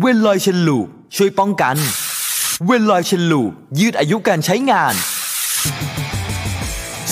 เวนลอย Chain Lube ช่วยป้องกัน เวนลอย Chain Lube ยืดอายุการใช้งาน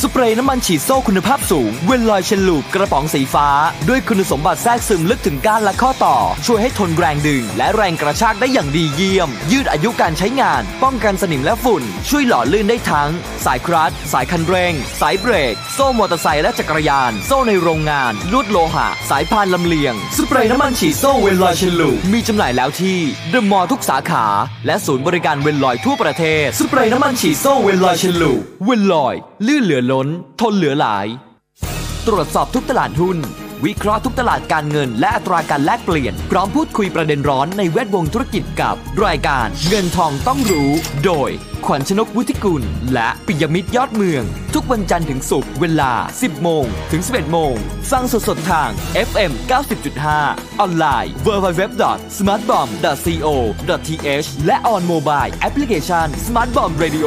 สเปรย์น้ำมันฉีดโซ่คุณภาพสูง เวนลอย Chain Lube กระป๋องสีฟ้า ด้วยคุณสมบัติแทรกซึมลึกถึงก้านและข้อต่อ ช่วยให้ทนแรงดึง และแรงกระชากได้อย่างดีเยี่ยม ยืดอายุการใช้งาน ป้องกันสนิมและฝุ่น ช่วยหล่อลื่นได้ทั้ง สายคลัตช์สายคันเร่ง สายเบรก โซ่มอเตอร์ไซค์และจักรยาน โซ่ในโรงงาน ลวดโลหะ สายพานลำเลียง สเปรย์น้ำมันฉีดโซ่เวนลอย Chain Lube มีจำหน่ายแล้วที่เดอะมอลล์ทุกสาขา และศูนย์บริการเวนลอยทั่วประเทศสเปรย์น้ำมันฉีดโซ่เวนลอย Chain Lube เวนลอย ลื่นเหลือล้น ทนเหลือหลาย ตรวจสอบทุกตลาดหุ้น วิเคราะห์ทุกตลาดการเงิน และอัตราการแลกเปลี่ยน พร้อมพูดคุยประเด็นร้อนในแวดวงธุรกิจกับ รายการเงินทองต้องรู้ โดย ขวัญชนกวุฒิกุล และปิยมิตรยอดเมือง ทุกวันจันทร์ถึงศุกร์เวลา 10 โมง ถึง 11 โมงฟังสดๆทาง FM 90.5 ออนไลน์ www.smartbomb.co.th และ on mobile application Smart Bomb Radio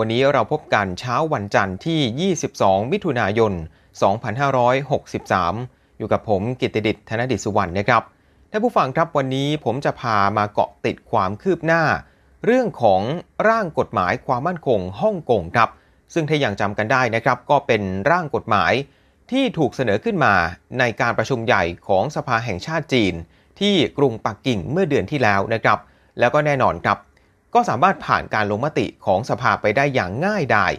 วันนี้เราพบกันเช้าวันจันทร์ที่ 22 มิถุนายน 2563 อยู่กับผมกิตติดิษฐ์ธนดิษฐ์สุวรรณนะครับ ท่านผู้ฟังครับวันนี้ผมจะพามาเกาะติดความคืบหน้า เรื่องของร่างกฎหมายความมั่นคงฮ่องกงครับ ซึ่งถ้ายังจำกันได้นะครับ ก็เป็นร่างกฎหมายที่ถูกเสนอขึ้นมาในการประชุมใหญ่ของสภาแห่งชาติจีน ที่กรุงปักกิ่งเมื่อเดือนที่แล้วนะครับ แล้วก็แน่นอนครับ ก็สามารถผ่านการลงมติของสภาไปได้อย่างง่ายดาย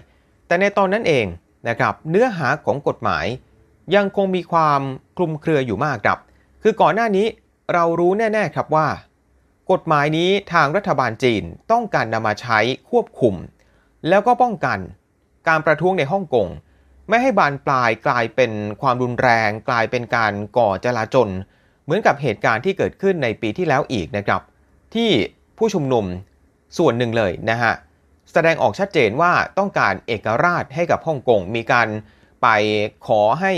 แต่ในตอนนั้นเองนะครับเนื้อหาของกฎหมาย ยังคงมีความคลุมเครืออยู่มากครับ คือก่อนหน้านี้เรารู้แน่ ๆ ครับว่า กฎหมายนี้ทางรัฐบาลจีนต้องการนำมาใช้ควบคุม แล้วก็ป้องกันการประท้วงในฮ่องกงไม่ให้บานปลายกลายเป็นความรุนแรง กลายเป็นการก่อจลาจลเหมือนกับเหตุการณ์ที่เกิดขึ้นในปีที่แล้วอีกนะครับ ที่ผู้ชุมนุม ส่วนหนึ่งเลยนะฮะ แสดงออกชัดเจนว่าต้องการเอกราชให้กับฮ่องกง มีการไปขอให้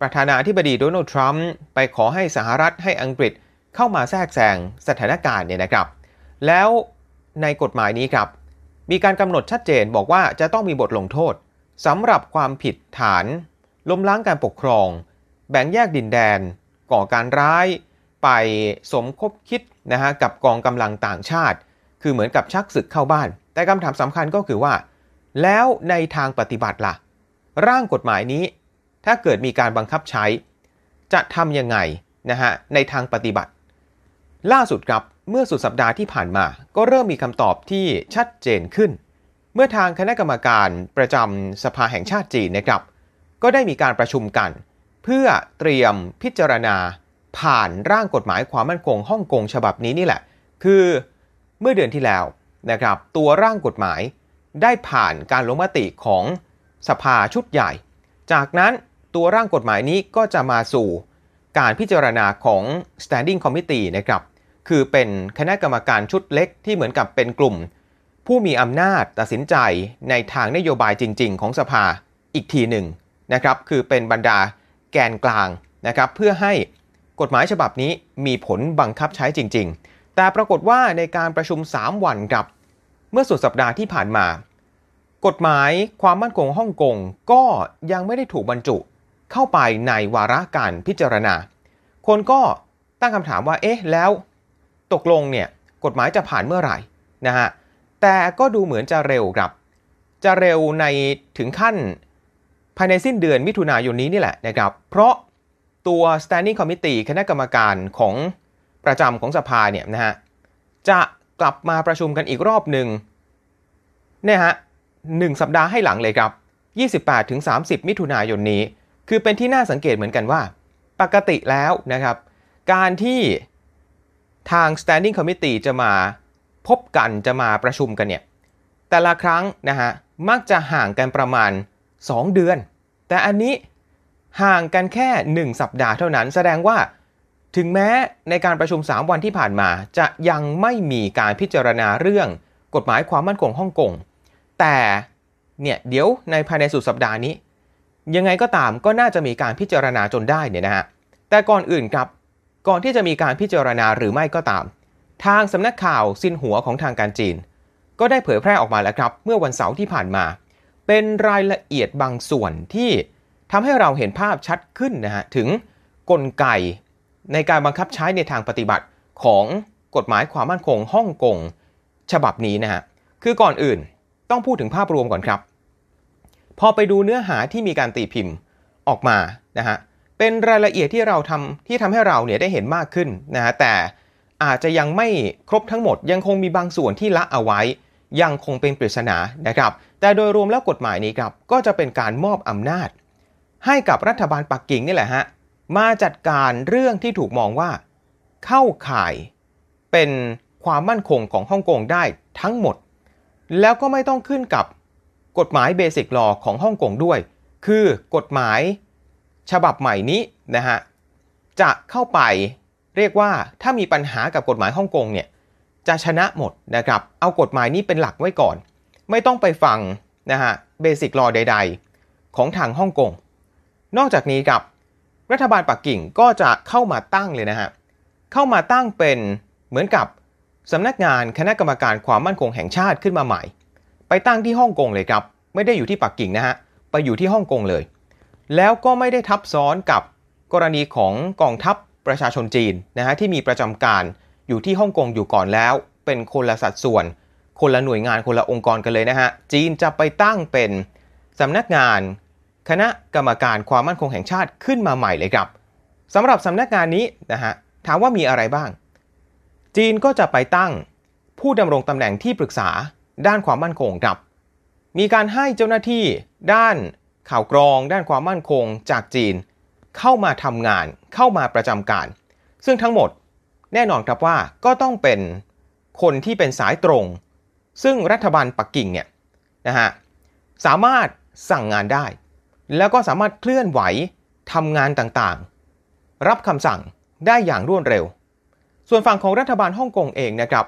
ประธานาธิบดีโดนัลด์ทรัมป์ไปขอให้สหรัฐให้อังกฤษเข้ามาแทรกแซงสถานการณ์เนี่ยนะครับ แล้วในกฎหมายนี้ครับ มีการกำหนดชัดเจนบอกว่าจะต้องมีบทลงโทษสำหรับความผิดฐาน ล้มล้างการปกครอง แบ่งแยกดินแดน ก่อการร้าย ไปสมคบคิดนะฮะกับกองกำลังต่างชาติ คือเหมือนกับชักศึกเข้าบ้าน แต่คำถามสำคัญก็คือว่า แล้วในทางปฏิบัติล่ะ ร่างกฎหมายนี้ ถ้าเกิดมีการบังคับใช้ จะทำยังไงนะฮะในทางปฏิบัติ ล่าสุดครับเมื่อสุดสัปดาห์ที่ผ่านมา ก็เริ่มมีคำตอบที่ชัดเจนขึ้น เมื่อทางคณะกรรมการประจำสภาแห่งชาติจีนนะครับ ก็ได้มีการประชุมกัน เพื่อเตรียมพิจารณาผ่านร่างกฎหมายความมั่นคงฮ่องกงฉบับนี้นี่แหละ คือ เมื่อเดือนที่แล้วนะครับตัวร่างกฎหมายได้ผ่านการลงมติของสภาชุดใหญ่ จากนั้นตัวร่างกฎหมายนี้ก็จะมาสู่การพิจารณาของ standing committee นะครับคือเป็นคณะกรรมการชุดเล็กที่เหมือนกับเป็นกลุ่ม ผู้มีอำนาจตัดสินใจในทางนโยบายจริง ๆ ของสภาอีกทีหนึ่งนะครับคือเป็นบรรดาแกนกลางนะครับเพื่อให้กฎหมายฉบับนี้มีผลบังคับใช้จริง ๆ แต่ปรากฏว่าในการประชุม 3 วันกับ เมื่อสุดสัปดาห์ที่ผ่านมา กฎหมายความมั่นคงฮ่องกงก็ยังไม่ได้ถูกบรรจุเข้าไปในวาระการพิจารณา คนก็ตั้งคำถามว่า เอ๊ะ แล้วตกลงเนี่ยกฎหมายจะผ่านเมื่อไหร่นะฮะ แต่ก็ดูเหมือนจะเร็วครับ จะเร็วในถึงขั้นภายในสิ้นเดือนมิถุนายนนี้นี่แหละนะครับ เพราะตัว standing committee คณะกรรมการของ ประจำของสภาเนี่ยนะฮะจะกลับมาประชุมกันอีกรอบหนึ่งเนี่ยฮะหนึ่งสัปดาห์ให้หลังเลยครับ 28-30 มิถุนายนนี้ คือเป็นที่น่าสังเกตเหมือนกันว่า ปกติแล้วนะครับ การที่ทาง standing committee จะมาพบกันจะมาประชุมกันเนี่ยแต่ละครั้งนะฮะมักจะห่างกันประมาณ 2 เดือน แต่อันนี้ห่างกันแค่ 1 สัปดาห์เท่านั้น แสดงว่า ถึงแม้ในการประชุม 3 วันที่ผ่านมา จะยังไม่มีการพิจารณาเรื่องกฎหมายความมั่นคงฮ่องกง แต่เนี่ยเดี๋ยวในภายในสุดสัปดาห์นี้ ยังไงก็ตามก็น่าจะมีการพิจารณาจนได้เนี่ยนะฮะ แต่ก่อนอื่นครับ ก่อนที่จะมีการพิจารณาหรือไม่ก็ตาม ทางสำนักข่าวซินหัวของทางการจีน ก็ได้เผยแพร่ออกมาแล้วครับ เมื่อวันเสาร์ที่ผ่านมา เป็นรายละเอียดบางส่วนที่ทำให้เราเห็นภาพชัดขึ้นนะฮะถึงกลไก ในการบังคับใช้ในทางปฏิบัติของกฎหมายความมั่นคงฮ่องกงฉบับนี้นะฮะ คือก่อนอื่นต้องพูดถึงภาพรวมก่อนครับ พอไปดูเนื้อหาที่มีการตีพิมพ์ออกมานะฮะ เป็นรายละเอียดที่เราทำที่ทำให้เราเนี่ยได้เห็นมากขึ้นนะฮะ แต่อาจจะยังไม่ครบทั้งหมด ยังคงมีบางส่วนที่ละเอาไว้ ยังคงเป็นปริศนานะครับ แต่โดยรวมแล้วกฎหมายนี้ครับก็จะเป็นการมอบอำนาจ ให้กับรัฐบาลปักกิ่งนี่แหละฮะ มาจัดการเรื่องที่ถูกมองว่า เข้าข่ายเป็นความมั่นคงของฮ่องกงได้ทั้งหมด แล้วก็ไม่ต้องขึ้นกับกฎหมายเบสิกลอของฮ่องกงด้วย คือกฎหมายฉบับใหม่นี้นะฮะจะเข้าไปเรียกว่าถ้ามีปัญหากับกฎหมายฮ่องกงเนี่ยจะชนะหมดนะครับเอากฎหมายนี้เป็นหลักไว้ก่อน ไม่ต้องไปฟังนะฮะเบสิกลอใด ๆ ของทางฮ่องกงนอกจากนี้กับ รัฐบาลปักกิ่งก็จะเข้ามาตั้งเลยนะฮะ เข้ามาตั้งเป็นเหมือนกับสำนักงานคณะกรรมการความมั่นคงแห่งชาติขึ้นมาใหม่ ไปตั้งที่ฮ่องกงเลยครับ ไม่ได้อยู่ที่ปักกิ่งนะฮะ ไปอยู่ที่ฮ่องกงเลย แล้วก็ไม่ได้ทับซ้อนกับกรณีของกองทัพประชาชนจีนนะฮะที่มีประจำการอยู่ที่ฮ่องกงอยู่ก่อนแล้ว เป็นคนละสัดส่วน คนละหน่วยงานคนละองค์กรกันเลยนะฮะ จีนจะไปตั้งเป็นสำนักงาน คณะกรรมการความมั่นคงแห่งชาติขึ้นมาใหม่เลยครับสำหรับสำนักงานนี้นะฮะถามว่ามีอะไรบ้าง จีนก็จะไปตั้งผู้ดำรงตำแหน่งที่ปรึกษาด้านความมั่นคงครับ มีการให้เจ้าหน้าที่ด้านข่าวกรอง ด้านความมั่นคงจากจีน เข้ามาทำงานเข้ามาประจำการ ซึ่งทั้งหมดแน่นอนครับว่าก็ต้องเป็นคนที่เป็นสายตรง ซึ่งรัฐบาลปักกิ่งเนี่ยนะฮะสามารถสั่งงานได้ แล้วก็สามารถเคลื่อนไหวทำงานต่างๆ รับคำสั่งได้อย่างรวดเร็ว ส่วนฝั่งของรัฐบาลฮ่องกงเองนะครับ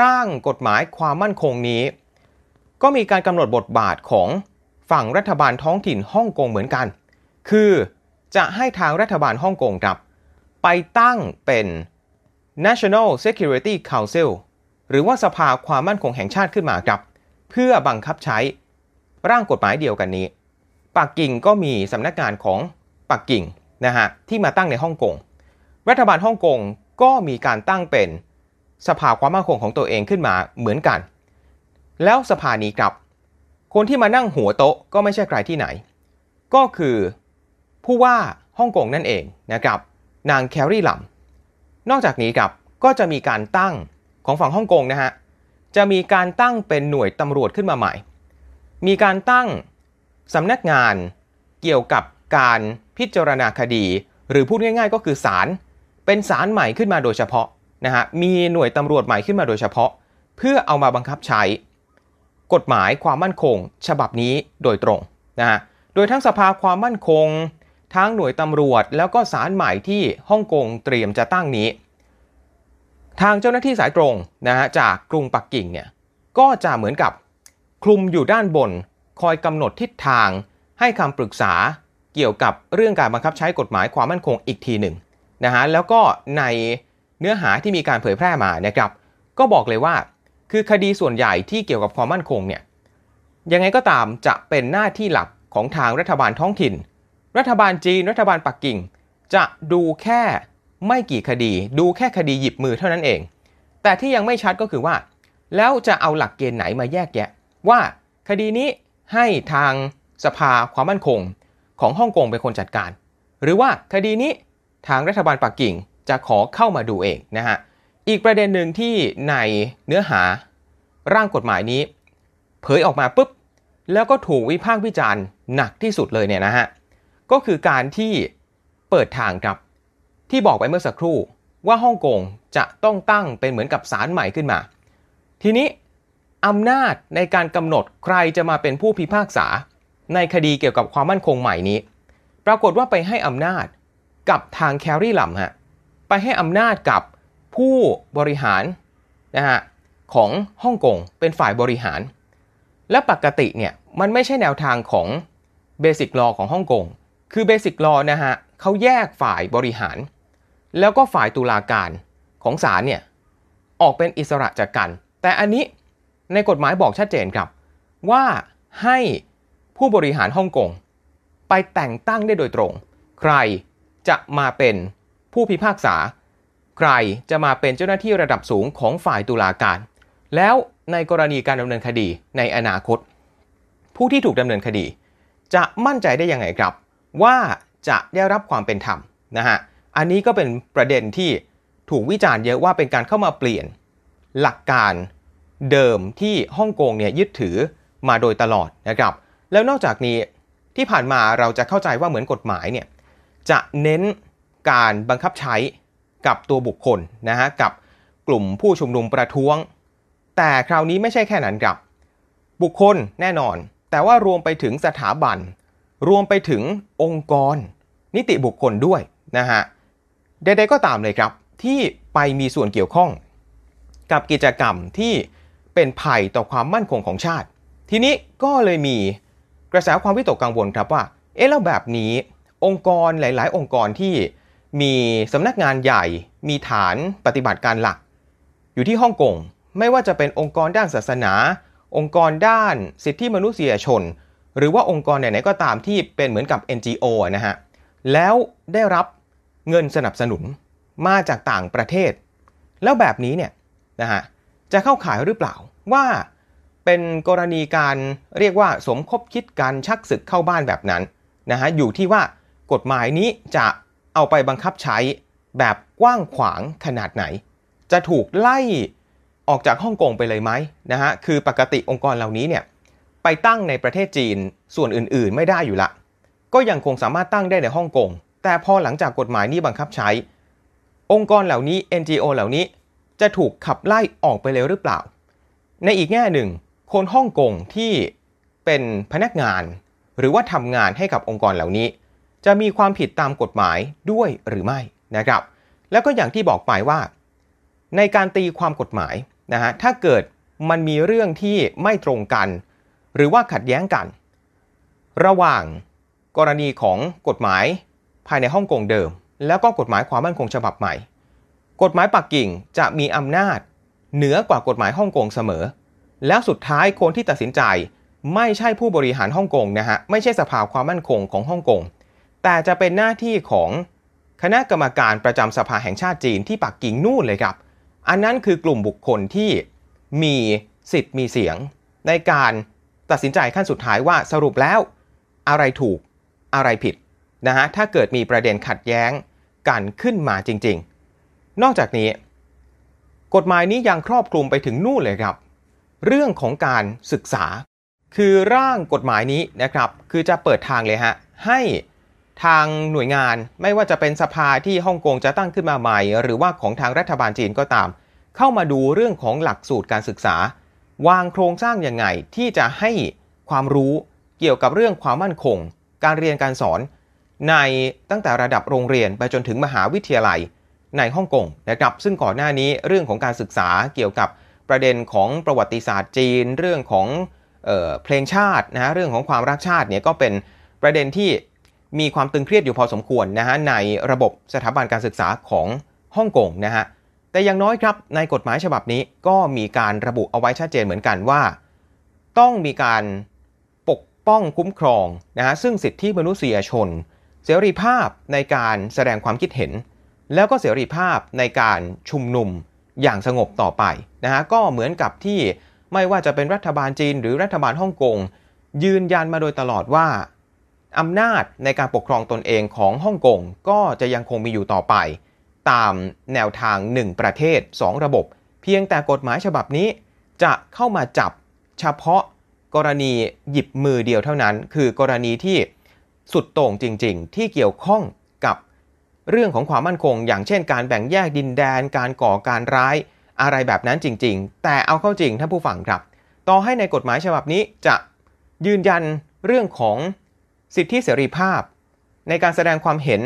ร่างกฎหมายความมั่นคงนี้ ก็มีการกำหนดบทบาทของฝั่งรัฐบาลท้องถิ่นฮ่องกงเหมือนกัน คือจะให้ทางรัฐบาลฮ่องกงครับ ไปตั้งเป็น National Security Council หรือว่าสภาความมั่นคงแห่งชาติขึ้นมาครับ เพื่อบังคับใช้ร่างกฎหมายเดียวกันนี้ ปักกิ่งก็มีสำนักงานของปักกิ่งนะฮะที่มาตั้งในฮ่องกง รัฐบาลฮ่องกงก็มีการตั้งเป็นสภาความมั่นคงของตัวเองขึ้นมาเหมือนกัน แล้วสภานี้ครับ คนที่มานั่งหัวโต๊ะก็ไม่ใช่ใครที่ไหน ก็คือผู้ว่าฮ่องกงนั่นเองนะครับ นางแคร์รี่ลัมนอกจากนี้ครับก็จะมีการตั้งของฝั่งฮ่องกงนะฮะจะมีการตั้งเป็นหน่วยตำรวจขึ้นมาใหม่ มีการตั้ง สำนักงานเกี่ยวกับการพิจารณาคดี หรือพูดง่าย ๆ ก็คือศาลเป็นศาลใหม่ขึ้นมาโดยเฉพาะนะฮะมีหน่วยตำรวจใหม่ขึ้นมาโดยเฉพาะ เพื่อเอามาบังคับใช้ กฎหมายความมั่นคง ฉบับนี้โดยตรงนะฮะโดยทั้งสภาความมั่นคง ทั้งหน่วยตำรวจ แล้วก็ศาลใหม่ที่ฮ่องกงเตรียมจะตั้งนี้ ทางเจ้าหน้าที่สายตรงนะฮะจากกรุงปักกิ่งเนี่ยก็จะเหมือนกับคลุมอยู่ด้านบน คอยกำหนดทิศทางให้คำปรึกษาเกี่ยวกับเรื่องการบังคับใช้กฎหมายความมั่นคงอีกทีหนึ่งนะฮะแล้วก็ในเนื้อหาที่มีการเผยแพร่มานะครับก็บอกเลยว่า คือคดีส่วนใหญ่ที่เกี่ยวกับความมั่นคงเนี่ยยังไงก็ตามจะเป็นหน้าที่หลักของทางรัฐบาลท้องถิ่น รัฐบาลจีน รัฐบาลปักกิ่ง จะดูแค่ไม่กี่คดี ดูแค่คดีหยิบมือเท่านั้นเอง แต่ที่ยังไม่ชัดก็คือว่า แล้วจะเอาหลักเกณฑ์ไหนมาแยกแยะ ว่าคดีนี้ ให้ทางสภาความมั่นคงของฮ่องกงเป็นคนจัดการ หรือว่าคดีนี้ทางรัฐบาลปักกิ่งจะขอเข้ามาดูเองนะฮะ อีกประเด็นหนึ่งที่ในเนื้อหาร่างกฎหมายนี้ เผยออกมาปุ๊บ แล้วก็ถูกวิพากษ์วิจารณ์หนักที่สุดเลยเนี่ยนะฮะ ก็คือการที่เปิดทางครับ ที่บอกไปเมื่อสักครู่ว่าฮ่องกงจะต้องตั้งเป็นเหมือนกับศาลใหม่ขึ้นมา ทีนี้ อำนาจในการกำหนดใครจะมาเป็นผู้พิพากษา ในคดีเกี่ยวกับความมั่นคงใหม่นี้ ปรากฏว่าไปให้อำนาจกับทางแครี่ลัมฮะไปให้อำนาจกับผู้บริหารนะฮะของฮ่องกงเป็นฝ่ายบริหาร และปกติเนี่ยมันไม่ใช่แนวทางของเบสิกลอของฮ่องกงคือเบสิกลอนะฮะเขาแยกฝ่ายบริหาร แล้วก็ฝ่ายตุลาการของศาลเนี่ยออกเป็นอิสระจากกัน แต่อันนี้ ในกฎหมายบอกชัดเจนครับ ว่าให้ผู้บริหารฮ่องกงไปแต่งตั้งได้โดยตรง ใครจะมาเป็นผู้พิพากษา ใครจะมาเป็นเจ้าหน้าที่ระดับสูงของฝ่ายตุลาการ แล้วในกรณีการดำเนินคดีในอนาคต ผู้ที่ถูกดำเนินคดี จะมั่นใจได้ยังไงครับ ว่าจะได้รับความเป็นธรรมนะฮะอันนี้ก็เป็นประเด็นที่ถูกวิจารณ์เยอะว่าเป็นการเข้ามาเปลี่ยนหลักการ เดิมที่ฮ่องกงเนี่ยยึดถือมาโดยตลอดนะครับ แล้วนอกจากนี้ที่ผ่านมาเราจะเข้าใจว่าเหมือนกฎหมายเนี่ยจะเน้นการบังคับใช้กับตัวบุคคลนะฮะกับกลุ่มผู้ชุมนุมประท้วง แต่คราวนี้ไม่ใช่แค่นั้นครับ บุคคลแน่นอน แต่ว่ารวมไปถึงสถาบัน รวมไปถึงองค์กร นิติบุคคลด้วยนะฮะใดๆก็ตามเลยครับ ที่ไปมีส่วนเกี่ยวข้อง กับกิจกรรมที่ เป็นภัยต่อความมั่นคงของชาติ ทีนี้ก็เลยมีกระแสความวิตกกังวลครับว่า เอ๊ะแล้วแบบนี้ องค์กรหลาย ๆ องค์กรที่มีสำนักงานใหญ่ มีฐานปฏิบัติการหลัก อยู่ที่ฮ่องกงไม่ว่าจะเป็นองค์กรด้านศาสนา องค์กรด้านสิทธิมนุษยชน หรือว่าองค์กรไหน ๆ ก็ตามที่เป็นเหมือนกับ NGO นะฮะแล้วได้รับเงินสนับสนุนมาจากต่างประเทศ แล้วแบบนี้เนี่ยนะฮะจะเข้าขายหรือเปล่า ว่าเป็นกรณีการเรียกว่าสมคบคิดการชักศึกเข้าบ้านแบบนั้นนะฮะอยู่ที่ว่ากฎหมายนี้จะเอาไปบังคับใช้แบบกว้างขวางขนาดไหน จะถูกไล่ออกจากฮ่องกงไปเลยไหมนะฮะคือปกติองค์กรเหล่านี้เนี่ยไปตั้งในประเทศจีนส่วนอื่นๆ ไม่ได้อยู่ละ ก็ยังคงสามารถตั้งได้ในฮ่องกงแต่พอหลังจากกฎหมายนี้บังคับใช้ องค์กรเหล่านี้ NGO เหล่านี้จะถูกขับไล่ออกไปเลยหรือเปล่า ในอีกแง่หนึ่ง คนฮ่องกงที่เป็นพนักงาน หรือว่าทำงานให้กับองค์กรเหล่านี้ จะมีความผิดตามกฎหมายด้วยหรือไม่นะครับ แล้วก็อย่างที่บอกไปว่า ในการตีความกฎหมายนะฮะถ้าเกิดมันมีเรื่องที่ไม่ตรงกัน หรือว่าขัดแย้งกัน ระหว่างกรณีของกฎหมายภายในฮ่องกงเดิม แล้วก็กฎหมายความมั่นคงฉบับใหม่ กฎหมายปักกิ่งจะมีอำนาจ เหนือกว่ากฎหมายฮ่องกงเสมอ แล้วสุดท้ายคนที่ตัดสินใจ ไม่ใช่ผู้บริหารฮ่องกงนะฮะไม่ใช่สภาความมั่นคงของฮ่องกงแต่จะเป็นหน้าที่ของคณะกรรมการประจำสภาแห่งชาติจีนที่ปักกิ่งนู่นเลยครับ อันนั้นคือกลุ่มบุคคลที่มีสิทธิ์มีเสียง ในการตัดสินใจขั้นสุดท้ายว่าสรุปแล้ว อะไรถูกอะไรผิดนะฮะถ้าเกิดมีประเด็นขัดแย้งกันขึ้นมาจริง ๆ นอกจากนี้ กฎหมายนี้ยังครอบคลุมไปถึงนู่นเลยครับ เรื่องของการศึกษา คือร่างกฎหมายนี้นะครับ คือจะเปิดทางเลยฮะให้ทางหน่วยงานไม่ว่าจะเป็นสภาที่ฮ่องกงจะตั้งขึ้นมาใหม่ หรือว่าของทางรัฐบาลจีนก็ตาม เข้ามาดูเรื่องของหลักสูตรการศึกษา วางโครงสร้างยังไงที่จะให้ความรู้เกี่ยวกับเรื่องความมั่นคง การเรียนการสอน ในตั้งแต่ระดับโรงเรียนไปจนถึงมหาวิทยาลัย ในฮ่องกงนะครับซึ่งก่อนหน้านี้เรื่องของการศึกษาเกี่ยวกับประเด็นของประวัติศาสตร์จีน เรื่องของเออเพลงชาตินะเรื่องของความรักชาติเนี่ยก็เป็นประเด็นที่มีความตึงเครียดอยู่พอสมควรนะฮะในระบบสถาบันการศึกษาของฮ่องกงนะฮะแต่อย่างน้อยครับในกฎหมายฉบับนี้ก็มีการระบุเอาไว้ชัดเจนเหมือนกันว่า ต้องมีการปกป้องคุ้มครองนะฮะซึ่งสิทธิมนุษยชน เสรีภาพในการแสดงความคิดเห็น แล้วก็เสรีภาพในการชุมนุมอย่างสงบต่อไปนะฮะก็เหมือนกับที่ไม่ว่าจะเป็นรัฐบาลจีนหรือรัฐบาลฮ่องกงยืนยันมาโดยตลอดว่าอำนาจในการปกครองตนเองของฮ่องกงก็จะยังคงมีอยู่ต่อไป ตามแนวทาง 1 ประเทศ 2 ระบบ เพียงแต่กฎหมายฉบับนี้ จะเข้ามาจับเฉพาะกรณีหยิบมือเดียวเท่านั้น คือกรณีที่สุดโต่งจริง ๆ ที่เกี่ยวข้อง เรื่องของความมั่นคง อย่างเช่นการแบ่งแยกดินแดน การก่อการร้าย อะไรแบบนั้นจริง ๆ แต่เอาเข้าจริงท่านผู้ฟังครับ ต่อให้ในกฎหมายฉบับนี้จะยืนยันเรื่องของสิทธิเสรีภาพ ในการแสดงความเห็น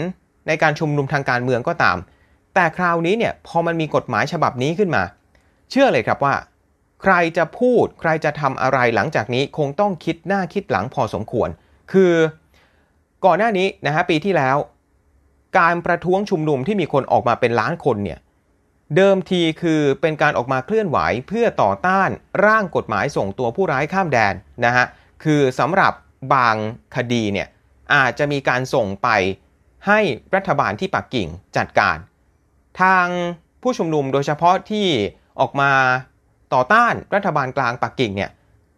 ในการชุมนุมทางการเมืองก็ตาม แต่คราวนี้เนี่ยพอมันมีกฎหมายฉบับนี้ขึ้นมา เชื่อเลยครับว่า ใครจะพูดใครจะทำอะไรหลังจากนี้คงต้องคิดหน้าคิดหลังพอสมควร คือก่อนหน้านี้นะฮะปีที่แล้ว การประท้วงชุมนุมที่มีคนออกมาเป็นล้านคนเนี่ยเดิมทีคือเป็นการออกมาเคลื่อนไหวเพื่อต่อต้านร่างกฎหมายส่งตัวผู้ร้ายข้ามแดนนะฮะคือสำหรับบางคดีเนี่ยอาจจะมีการส่งไปให้รัฐบาลที่ปักกิ่งจัดการ ทางผู้ชุมนุมโดยเฉพาะที่ออกมาต่อต้านรัฐบาลกลางปักกิ่งเนี่ย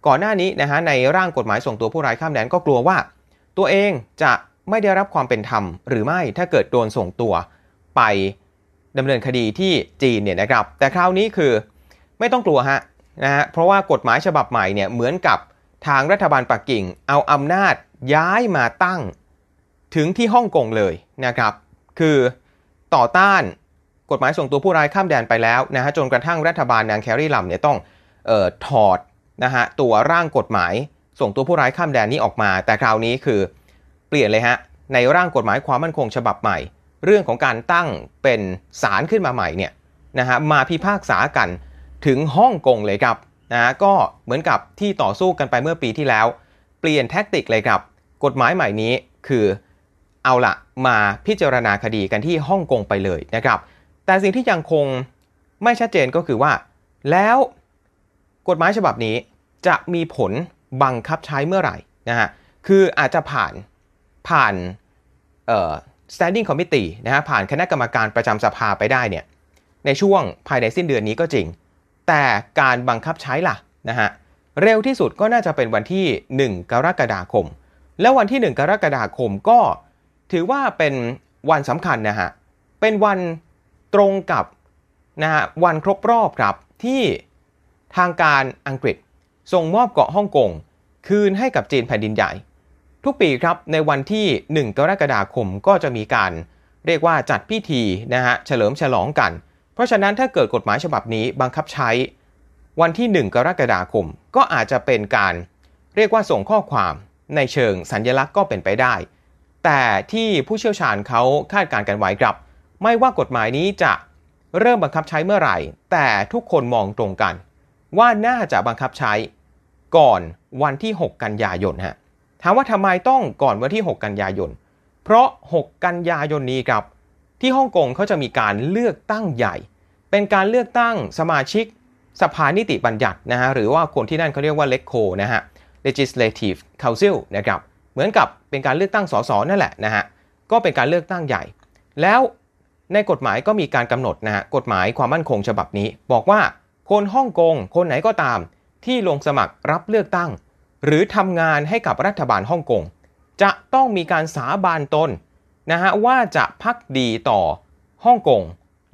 ก่อนหน้านี้นะฮะในร่างกฎหมายส่งตัวผู้ร้ายข้ามแดนก็กลัวว่า ตัวเองจะ ไม่ได้รับความเป็นธรรม หรือไม่ถ้าเกิดโดนส่งตัวไปดำเนินคดีที่จีนเนี่ยนะครับ แต่คราวนี้คือไม่ต้องกลัวฮะนะฮะเพราะว่ากฎหมายฉบับใหม่เนี่ยเหมือนกับทางรัฐบาลปักกิ่ง เอาอำนาจย้ายมาตั้งถึงที่ฮ่องกงเลยนะครับ คือต่อต้านกฎหมายส่งตัวผู้ร้ายข้ามแดนไปแล้วนะฮะจนกระทั่งรัฐบาลนางแคร์รี่ลัมเนี่ยต้องออถอดนะฮะตัวร่างกฎหมายส่งตัวผู้ร้ายข้ามแดนนี้ออกมา แต่คราวนี้คือ ปลี่ยนเลยฮะ ในร่างกฎหมายความมั่นคงฉบับใหม่ เรื่องของการตั้งเป็นศาลขึ้นมาใหม่เนี่ยนะฮะมาพิพากษากันถึงฮ่องกงเลยครับนะก็เหมือนกับที่ต่อสู้กันไปเมื่อปีที่แล้ว เปลี่ยนแท็กติกเลยครับ กฎหมายใหม่นี้คือเอาละมาพิจารณาคดีกันที่ฮ่องกงไปเลยนะครับ แต่สิ่งที่ยังคงไม่ชัดเจนก็คือว่า แล้วกฎหมายฉบับนี้จะมีผลบังคับใช้เมื่อไหร่นะฮะคืออาจจะผ่าน ผ่านเอ่อ standing committee นะฮะผ่านคณะกรรมการประจำสภาไปได้เนี่ยในช่วงภายในสิ้นเดือนนี้ก็จริง แต่การบังคับใช้ล่ะนะฮะเร็วที่สุดก็น่าจะเป็นวันที่ 1 กรกฎาคม แล้ววันที่ 1 กรกฎาคมก็ถือว่าเป็นวันสำคัญนะฮะเป็นวันตรงกับนะฮะวันครบรอบครับที่ทางการอังกฤษส่งมอบเกาะฮ่องกงคืนให้กับจีนแผ่นดินใหญ่ ทุกปีครับในวันที่ 1 กรกฎาคมก็จะมีการ เรียกว่าจัดพิธีนะฮะเฉลิมฉลองกัน เพราะฉะนั้นถ้าเกิดกฎหมายฉบับนี้บังคับใช้ วันที่ 1 กรกฎาคมก็อาจจะเป็นการ เรียกว่าส่งข้อความในเชิงสัญญลักษณ์ก็เป็นไปได้ แต่ที่ผู้เชี่ยวชาญเขาคาดการณ์กันไว้ครับ ไม่ว่ากฎหมายนี้จะเริ่มบังคับใช้เมื่อไหร่ แต่ทุกคนมองตรงกัน ว่าน่าจะบังคับใช้ก่อนวันที่ 6 กันยายนฮะ ถามว่าทำไมต้องก่อนวันที่ 6 กันยายน เพราะ 6 กันยายนนี้ครับ ที่ฮ่องกงเขาจะมีการเลือกตั้งใหญ่ เป็นการเลือกตั้งสมาชิกสภานิติบัญญัตินะฮะหรือว่าคนที่นั่นเขาเรียกว่า LECO นะฮะ Legislative Council นะครับเหมือนกับเป็นการเลือกตั้งสสนั่นแหละนะฮะก็เป็นการเลือกตั้งใหญ่ แล้วในกฎหมายก็มีการกำหนดนะฮะกฎหมายความมั่นคงฉบับนี้ บอกว่าคนฮ่องกงคนไหนก็ตามที่ลงสมัครรับเลือกตั้ง หรือทำงานให้กับรัฐบาลฮ่องกงจะต้องมีการสาบานตนนะฮะว่าจะพักดีต่อฮ่องกง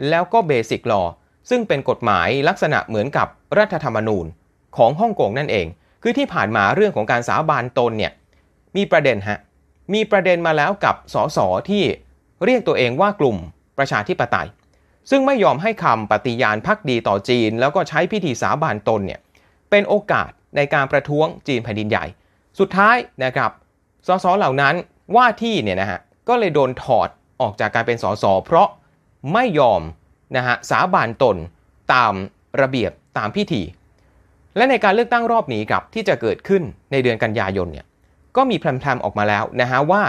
แล้วก็เบสิกลอซึ่งเป็นกฎหมายลักษณะเหมือนกับรัฐธรรมนูญของฮ่องกงนั่นเอง คือที่ผ่านมาเรื่องของการสาบานตนเนี่ยมีประเด็นฮะมีประเด็นมาแล้วกับสสที่เรียกตัวเองว่ากลุ่มประชาธิปไตย ซึ่งไม่ยอมให้คำปฏิญาณพักดีต่อจีน แล้วก็ใช้พิธีสาบานตนเนี่ยเป็นโอกาส ในการประท้วงจีนแผ่นดินใหญ่ สุดท้ายนะครับสสเหล่านั้นว่าที่เนี่ยนะฮะก็เลยโดนถอดออกจากการเป็นสสเพราะไม่ยอมนะฮะสาบานตนตามระเบียบตามพิธี และในการเลือกตั้งรอบนี้ครับที่จะเกิดขึ้นในเดือนกันยายนเนี่ยก็มีแพรมๆออกมาแล้วนะฮะว่า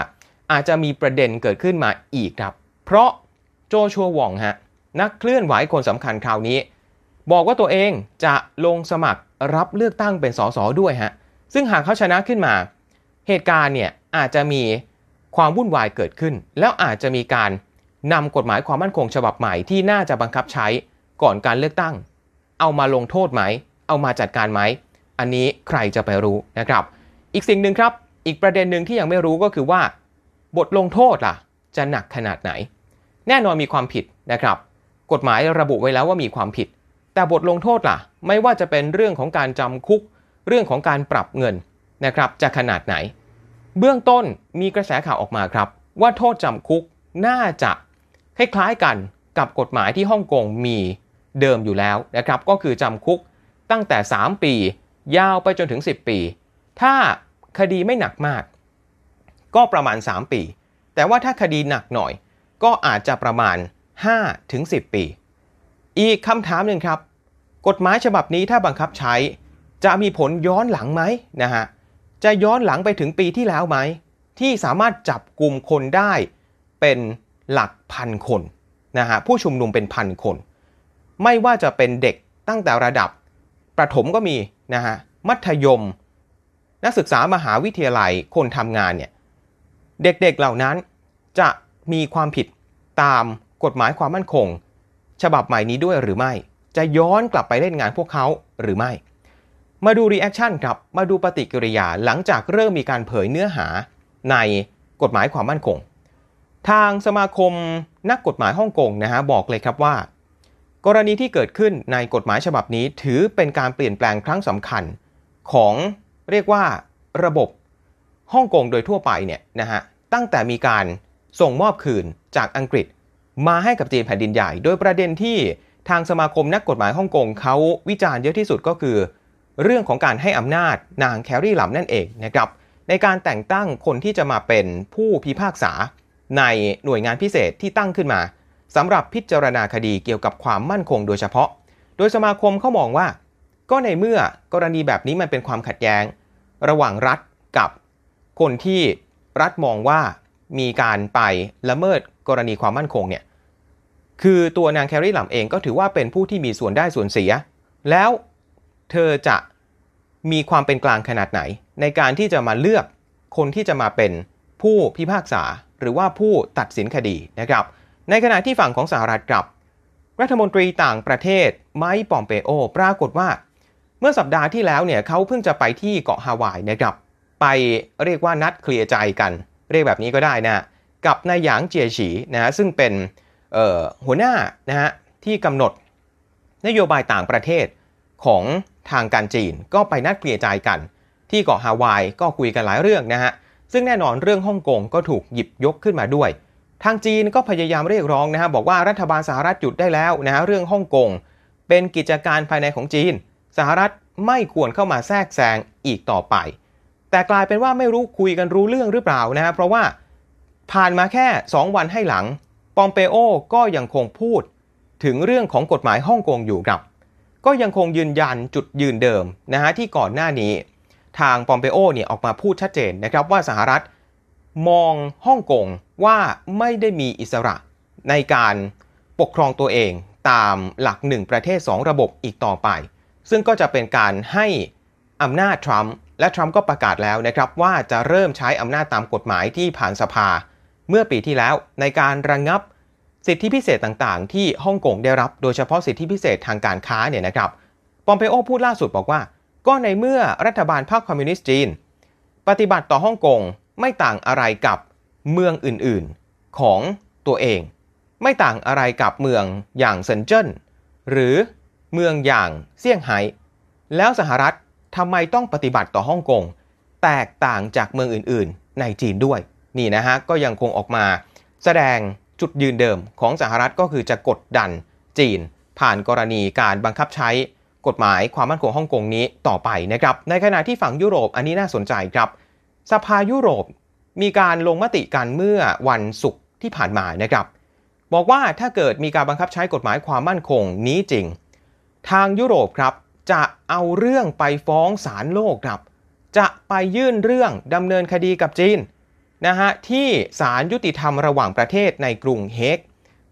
อาจจะมีประเด็นเกิดขึ้นมาอีกครับ เพราะโจชัววองฮะนักเคลื่อนไหวคนสำคัญคราวนี้ บอกว่าตัวเองจะลงสมัคร รับเลือกตั้งเป็นสสด้วยฮะซึ่งหากเขาชนะขึ้นมา เหตุการณ์เนี่ยอาจจะมีความวุ่นวายเกิดขึ้น แล้วอาจจะมีการนำกฎหมายความมั่นคงฉบับใหม่ที่น่าจะบังคับใช้ก่อนการเลือกตั้ง เอามาลงโทษไหม เอามาจัดการไหม อันนี้ใครจะไปรู้นะครับ อีกสิ่งหนึ่งครับ อีกประเด็นหนึ่งที่ยังไม่รู้ก็คือว่า บทลงโทษล่ะ จะหนักขนาดไหน แน่นอนมีความผิดนะครับ กฎหมายระบุไว้แล้วว่ามีความผิด แต่บทลงโทษล่ะ ไม่ว่าจะเป็นเรื่องของการจำคุก เรื่องของการปรับเงินนะครับ จะขนาดไหน เบื้องต้นมีกระแสข่าวออกมาครับ ว่าโทษจำคุกน่าจะคล้ายๆกันกับกฎหมายที่ฮ่องกงมีเดิมอยู่แล้วนะครับ ก็คือจำคุกตั้งแต่ 3 ปี ยาวไปจนถึง 10 ปี ถ้าคดีไม่หนักมาก ก็ประมาณ 3 ปี แต่ว่าถ้าคดีหนักหน่อย ก็อาจจะประมาณ5ถึง10 ปี อีกคำถามหนึ่งครับ กฎหมายฉบับนี้ถ้าบังคับใช้ จะมีผลย้อนหลังไหมนะฮะจะย้อนหลังไปถึงปีที่แล้วไหม ที่สามารถจับกลุ่มคนได้เป็นหลักพันคนนะฮะผู้ชุมนุมเป็นพันคน ไม่ว่าจะเป็นเด็กตั้งแต่ระดับ ประถมก็มีนะฮะมัธยม นักศึกษามหาวิทยาลัยคนทำงานเนี่ยเด็กๆเหล่านั้นจะมีความผิดตามกฎหมายความมั่นคง ฉบับใหม่นี้ด้วยหรือไม่ จะย้อนกลับไปเล่นงานพวกเขาหรือไม่ มาดู reaction ครับ มาดูปฏิกิริยาหลังจากเริ่มมีการเผยเนื้อหาในกฎหมายความมั่นคง ทางสมาคมนักกฎหมายฮ่องกงนะฮะบอกเลยครับว่า กรณีที่เกิดขึ้นในกฎหมายฉบับนี้ถือเป็นการเปลี่ยนแปลงครั้งสำคัญของเรียกว่าระบบฮ่องกงโดยทั่วไปเนี่ยนะฮะตั้งแต่มีการส่งมอบคืนจากอังกฤษ มาให้กับจีนแผ่นดินใหญ่ โดยประเด็นที่ทางสมาคมนักกฎหมายฮ่องกงเขาวิจารณ์เยอะที่สุดก็คือ เรื่องของการให้อำนาจนางแคร์รี่หลัมนั่นเองนะครับในการแต่งตั้งคนที่จะมาเป็นผู้พิพากษา ในหน่วยงานพิเศษที่ตั้งขึ้นมาสำหรับพิจารณาคดีเกี่ยวกับความมั่นคงโดยเฉพาะ โดยสมาคมเขามองว่า ก็ในเมื่อกรณีแบบนี้มันเป็นความขัดแย้ง ระหว่างรัฐกับคนที่รัฐมองว่า มีการไปละเมิดกรณีความมั่นคงเนี่ยคือตัวนางแคร์รี่หลัมเองก็ถือว่าเป็นผู้ที่มีส่วนได้ส่วนเสีย แล้วเธอจะมีความเป็นกลางขนาดไหน ในการที่จะมาเลือกคนที่จะมาเป็นผู้พิพากษา หรือว่าผู้ตัดสินคดีนะครับ ในขณะที่ฝั่งของสหรัฐกับ รัฐมนตรีต่างประเทศไมค์ปอมเปโอ ปรากฏว่า เมื่อสัปดาห์ที่แล้วเนี่ยเขาเพิ่งจะไปที่เกาะฮาวายนะครับ ไปเรียกว่านัดเคลียร์ใจกัน เรียกแบบนี้ก็ได้นะกับนายหยางเจียฉีนะซึ่งเป็นหัวหน้านะฮะที่กำหนดนโยบายต่างประเทศของทางการจีนก็ไปนัดเคลียร์ใจกัน ที่เกาะฮาวายก็คุยกันหลายเรื่องนะฮะซึ่งแน่นอนเรื่องฮ่องกงก็ถูกหยิบยกขึ้นมาด้วย ทางจีนก็พยายามเรียกร้องนะฮะบอกว่ารัฐบาลสหรัฐหยุดได้แล้วนะฮะเรื่องฮ่องกงเป็นกิจการภายในของจีน สหรัฐไม่ควรเข้ามาแทรกแซงอีกต่อไป แต่กลายเป็นว่าไม่รู้คุยกันรู้เรื่องหรือเปล่านะฮะเพราะว่าผ่านมาแค่ 2 วันให้หลัง ปอมเปโอก็ยังคงพูดถึงเรื่องของกฎหมายฮ่องกงอยู่ครับ ก็ยังคงยืนยันจุดยืนเดิมนะฮะที่ก่อนหน้านี้ ทางปอมเปโอเนี่ยออกมาพูดชัดเจนนะครับว่าสหรัฐมองฮ่องกงว่าไม่ได้มีอิสระในการปกครองตัวเองตามหลักหนึ่งประเทศ 2 ระบบอีกต่อไป ซึ่งก็จะเป็นการให้อำนาจทรัมป์ และทรัมป์ก็ประกาศแล้วนะครับว่าจะเริ่มใช้อำนาจตามกฎหมายที่ผ่านสภา เมื่อปีที่แล้วในการระงงับสิทธิพิเศษต่างๆ ที่ฮ่องกงได้รับโดยเฉพาะสิทธิพิเศษทางการค้าเนี่ยนะครับปอมเปโอพูดล่าสุดบอกว่า ก็ในเมื่อรัฐบาลพรรคคอมมิวนิสต์จีน ปฏิบัติต่อฮ่องกงไม่ต่างอะไรกับเมืองอื่นๆของตัวเอง ไม่ต่างอะไรกับเมืองอย่างเซินเจิ้นหรือเมืองอย่างเซี่ยงไฮ้แล้วสหรัฐ ทำไมต้องปฏิบัติต่อฮ่องกง แตกต่างจากเมืองอื่นๆ ในจีนด้วย นี่นะฮะ ก็ยังคงออกมา แสดงจุดยืนเดิมของสหรัฐก็คือจะกดดันจีน ผ่านกรณีการบังคับใช้กฎหมายความมั่นคงฮ่องกงนี้ต่อไปนะครับ ในขณะที่ฝั่งยุโรปอันนี้น่าสนใจครับ สภายุโรปมีการลงมติกันเมื่อวันศุกร์ที่ผ่านมานะครับ บอกว่าถ้าเกิดมีการบังคับใช้กฎหมายความมั่นคงนี้จริง ทางยุโรปครับ จะเอาเรื่องไปฟ้องศาลโลกครับ จะไปยื่นเรื่องดำเนินคดีกับจีนนะฮะที่ศาลยุติธรรมระหว่างประเทศในกรุงเฮก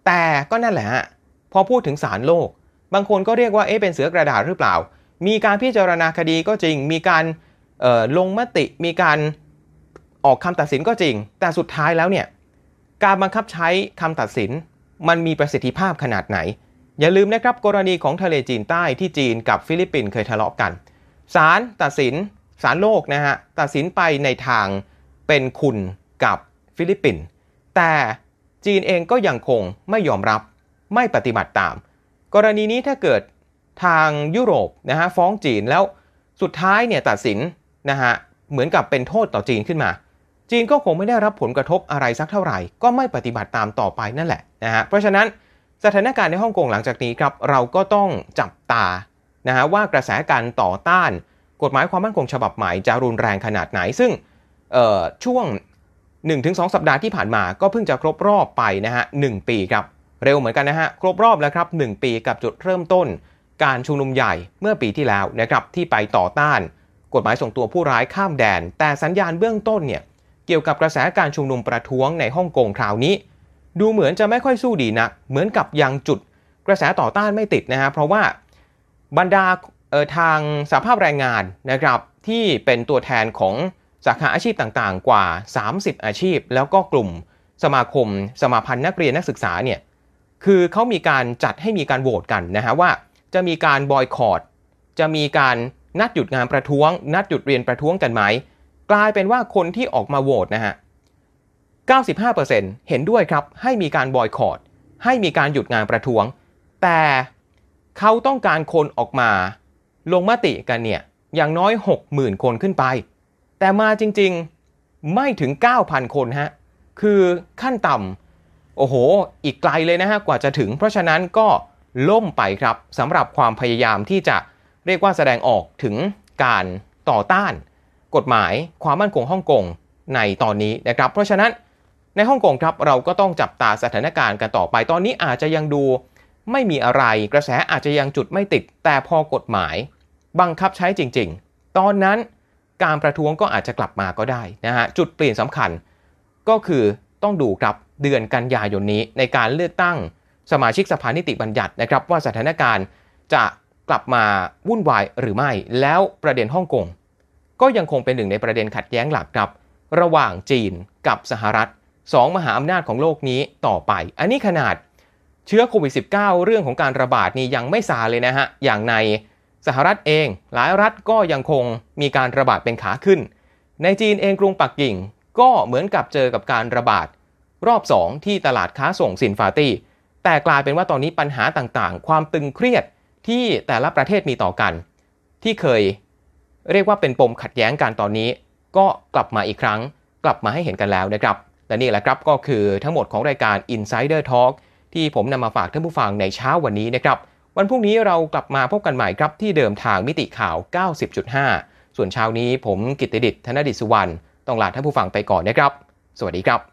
แต่ก็นั่นแหละฮะพอพูดถึงศาลโลก บางคนก็เรียกว่าเอ๊ะเป็นเสือกระดาษหรือเปล่า มีการพิจารณาคดีก็จริง มีการลงมติ มีการออกคำตัดสินก็จริง แต่สุดท้ายแล้วเนี่ยการบังคับใช้คำตัดสินมันมีประสิทธิภาพขนาดไหน อย่าลืมนะครับกรณีของทะเลจีนใต้ที่จีนกับฟิลิปปินส์เคยทะเลาะกันศาลตัดสินศาลโลกนะฮะตัดสินไปในทางเป็นคุณกับฟิลิปปินส์แต่จีนเองก็ยังคงไม่ยอมรับไม่ปฏิบัติตาม กรณีนี้ถ้าเกิดทางยุโรปนะฮะฟ้องจีนแล้วสุดท้ายเนี่ยตัดสินนะฮะเหมือนกับเป็นโทษต่อจีนขึ้นมา จีนก็คงไม่ได้รับผลกระทบอะไรสักเท่าไหร่ ก็ไม่ปฏิบัติตามต่อไปนั่นแหละนะฮะเพราะฉะนั้น สถานการณ์ในฮ่องกงหลังจากนี้ครับเราก็ต้องจับตานะฮะว่ากระแสการต่อต้านกฎหมายความมั่นคงฉบับใหม่จะรุนแรงขนาดไหน ซึ่งช่วง 1-2 สัปดาห์ที่ผ่านมาก็เพิ่งจะครบรอบไปนะฮะหปีครับ เร็วเหมือนกันนะฮะครบรอบแล้วครับ 1 ปีกับจุดเริ่มต้น การชุมนุมใหญ่เมื่อปีที่แล้วนะครับที่ไปต่อต้าน กฎหมายส่งตัวผู้ร้ายข้ามแดน แต่สัญญาณเบื้องต้นเนี่ยเกี่ยวกับกระแสการชุมนุมประท้วงในฮ่องกงคราวนี้ ดูเหมือนจะไม่ค่อยสู้ดีนักเหมือนกับยังจุดกระแสต่อต้านไม่ติดนะฮะเพราะว่าบรรดาทางสาภาพแรงงานนะครับที่เป็นตัวแทนของสาขาอาชีพต่างๆ กว่า 30 อาชีพ แล้วก็กลุ่มสมาคม สมาพันธ์นักเรียนนักศึกษาเนี่ยคือเขามีการจัดให้มีการโหวตกันนะฮะว่า จะมีการบอยคอรดจะมีการนัดหยุดงานประท้วง นัดหยุดเรียนประท้วงกันไหมกลายเป็นว่าคนที่ออกมาโหวตนะฮะ 95%เห็นด้วยครับให้มีการบอยคอรดให้มีการหยุดงานประท้วง แต่เขาต้องการคนออกมา ลงมติกันเนี่ยอย่างน้อย 60,000 คนขึ้นไป แต่มาจริงๆไม่ถึง 9,000 คนฮะคือขั้นต่ำโอ้โห อีกไกลเลยนะฮะกว่าจะถึง เพราะฉะนั้นก็ล่มไปครับสำหรับความพยายามที่จะเรียกว่าแสดงออกถึงการต่อต้าน กฎหมายความมั่นคงฮ่องกงในตอนนี้นะครับ เพราะฉะนั้น ในฮ่องกงครับเราก็ต้องจับตาสถานการณ์กันต่อไป ตอนนี้อาจจะยังดูไม่มีอะไร กระแสอาจจะยังจุดไม่ติด แต่พอกฎหมาย บังคับใช้จริง ๆ ตอนนั้นการประท้วงก็อาจจะกลับมาก็ได้นะฮะจุดเปลี่ยนสำคัญ ก็คือต้องดูครับเดือนกันยายนนี้ในการเลือกตั้งสมาชิกสภานิติบัญญัตินะครับว่าสถานการณ์จะกลับมาวุ่นวายหรือไม่ แล้วประเด็นฮ่องกงก็ยังคงเป็นหนึ่งในประเด็นขัดแย้งหลักครับ ระหว่างจีนกับสหรัฐ สองมหาอำนาจของโลกนี้ต่อไป อันนี้ขนาดเชื้อโควิด -19 เรื่องของการระบาดนี่ยังไม่ซาเลยนะฮะ อย่างในสหรัฐเอง หลายรัฐก็ยังคงมีการระบาดเป็นขาขึ้น ในจีนเองกรุงปักกิ่งก็เหมือนกับเจอกับการระบาด รอบ 2 ที่ตลาดค้าส่งสินฟาตี้แต่กลายเป็นว่าตอนนี้ปัญหาต่างๆ ความตึงเครียดที่แต่ละประเทศมีต่อกัน ที่เคย เรียกว่าเป็นปมขัดแย้งกันตอนนี้ ก็กลับมาอีกครั้ง กลับมาให้เห็นกันแล้วนะครับ และนี่แหละครับก็คือทั้งหมดของรายการ Insider Talk ที่ผมนำมาฝากท่านผู้ฟังในเช้าวันนี้นะครับ วันพรุ่งนี้เรากลับมาพบกันใหม่ครับที่เดิมทางมิติข่าว 90.5 ส่วนเช้านี้ผมกิตติดิษฐ์ธนดิษวรรณต้องลาท่านผู้ฟังไปก่อนนะครับ สวัสดีครับ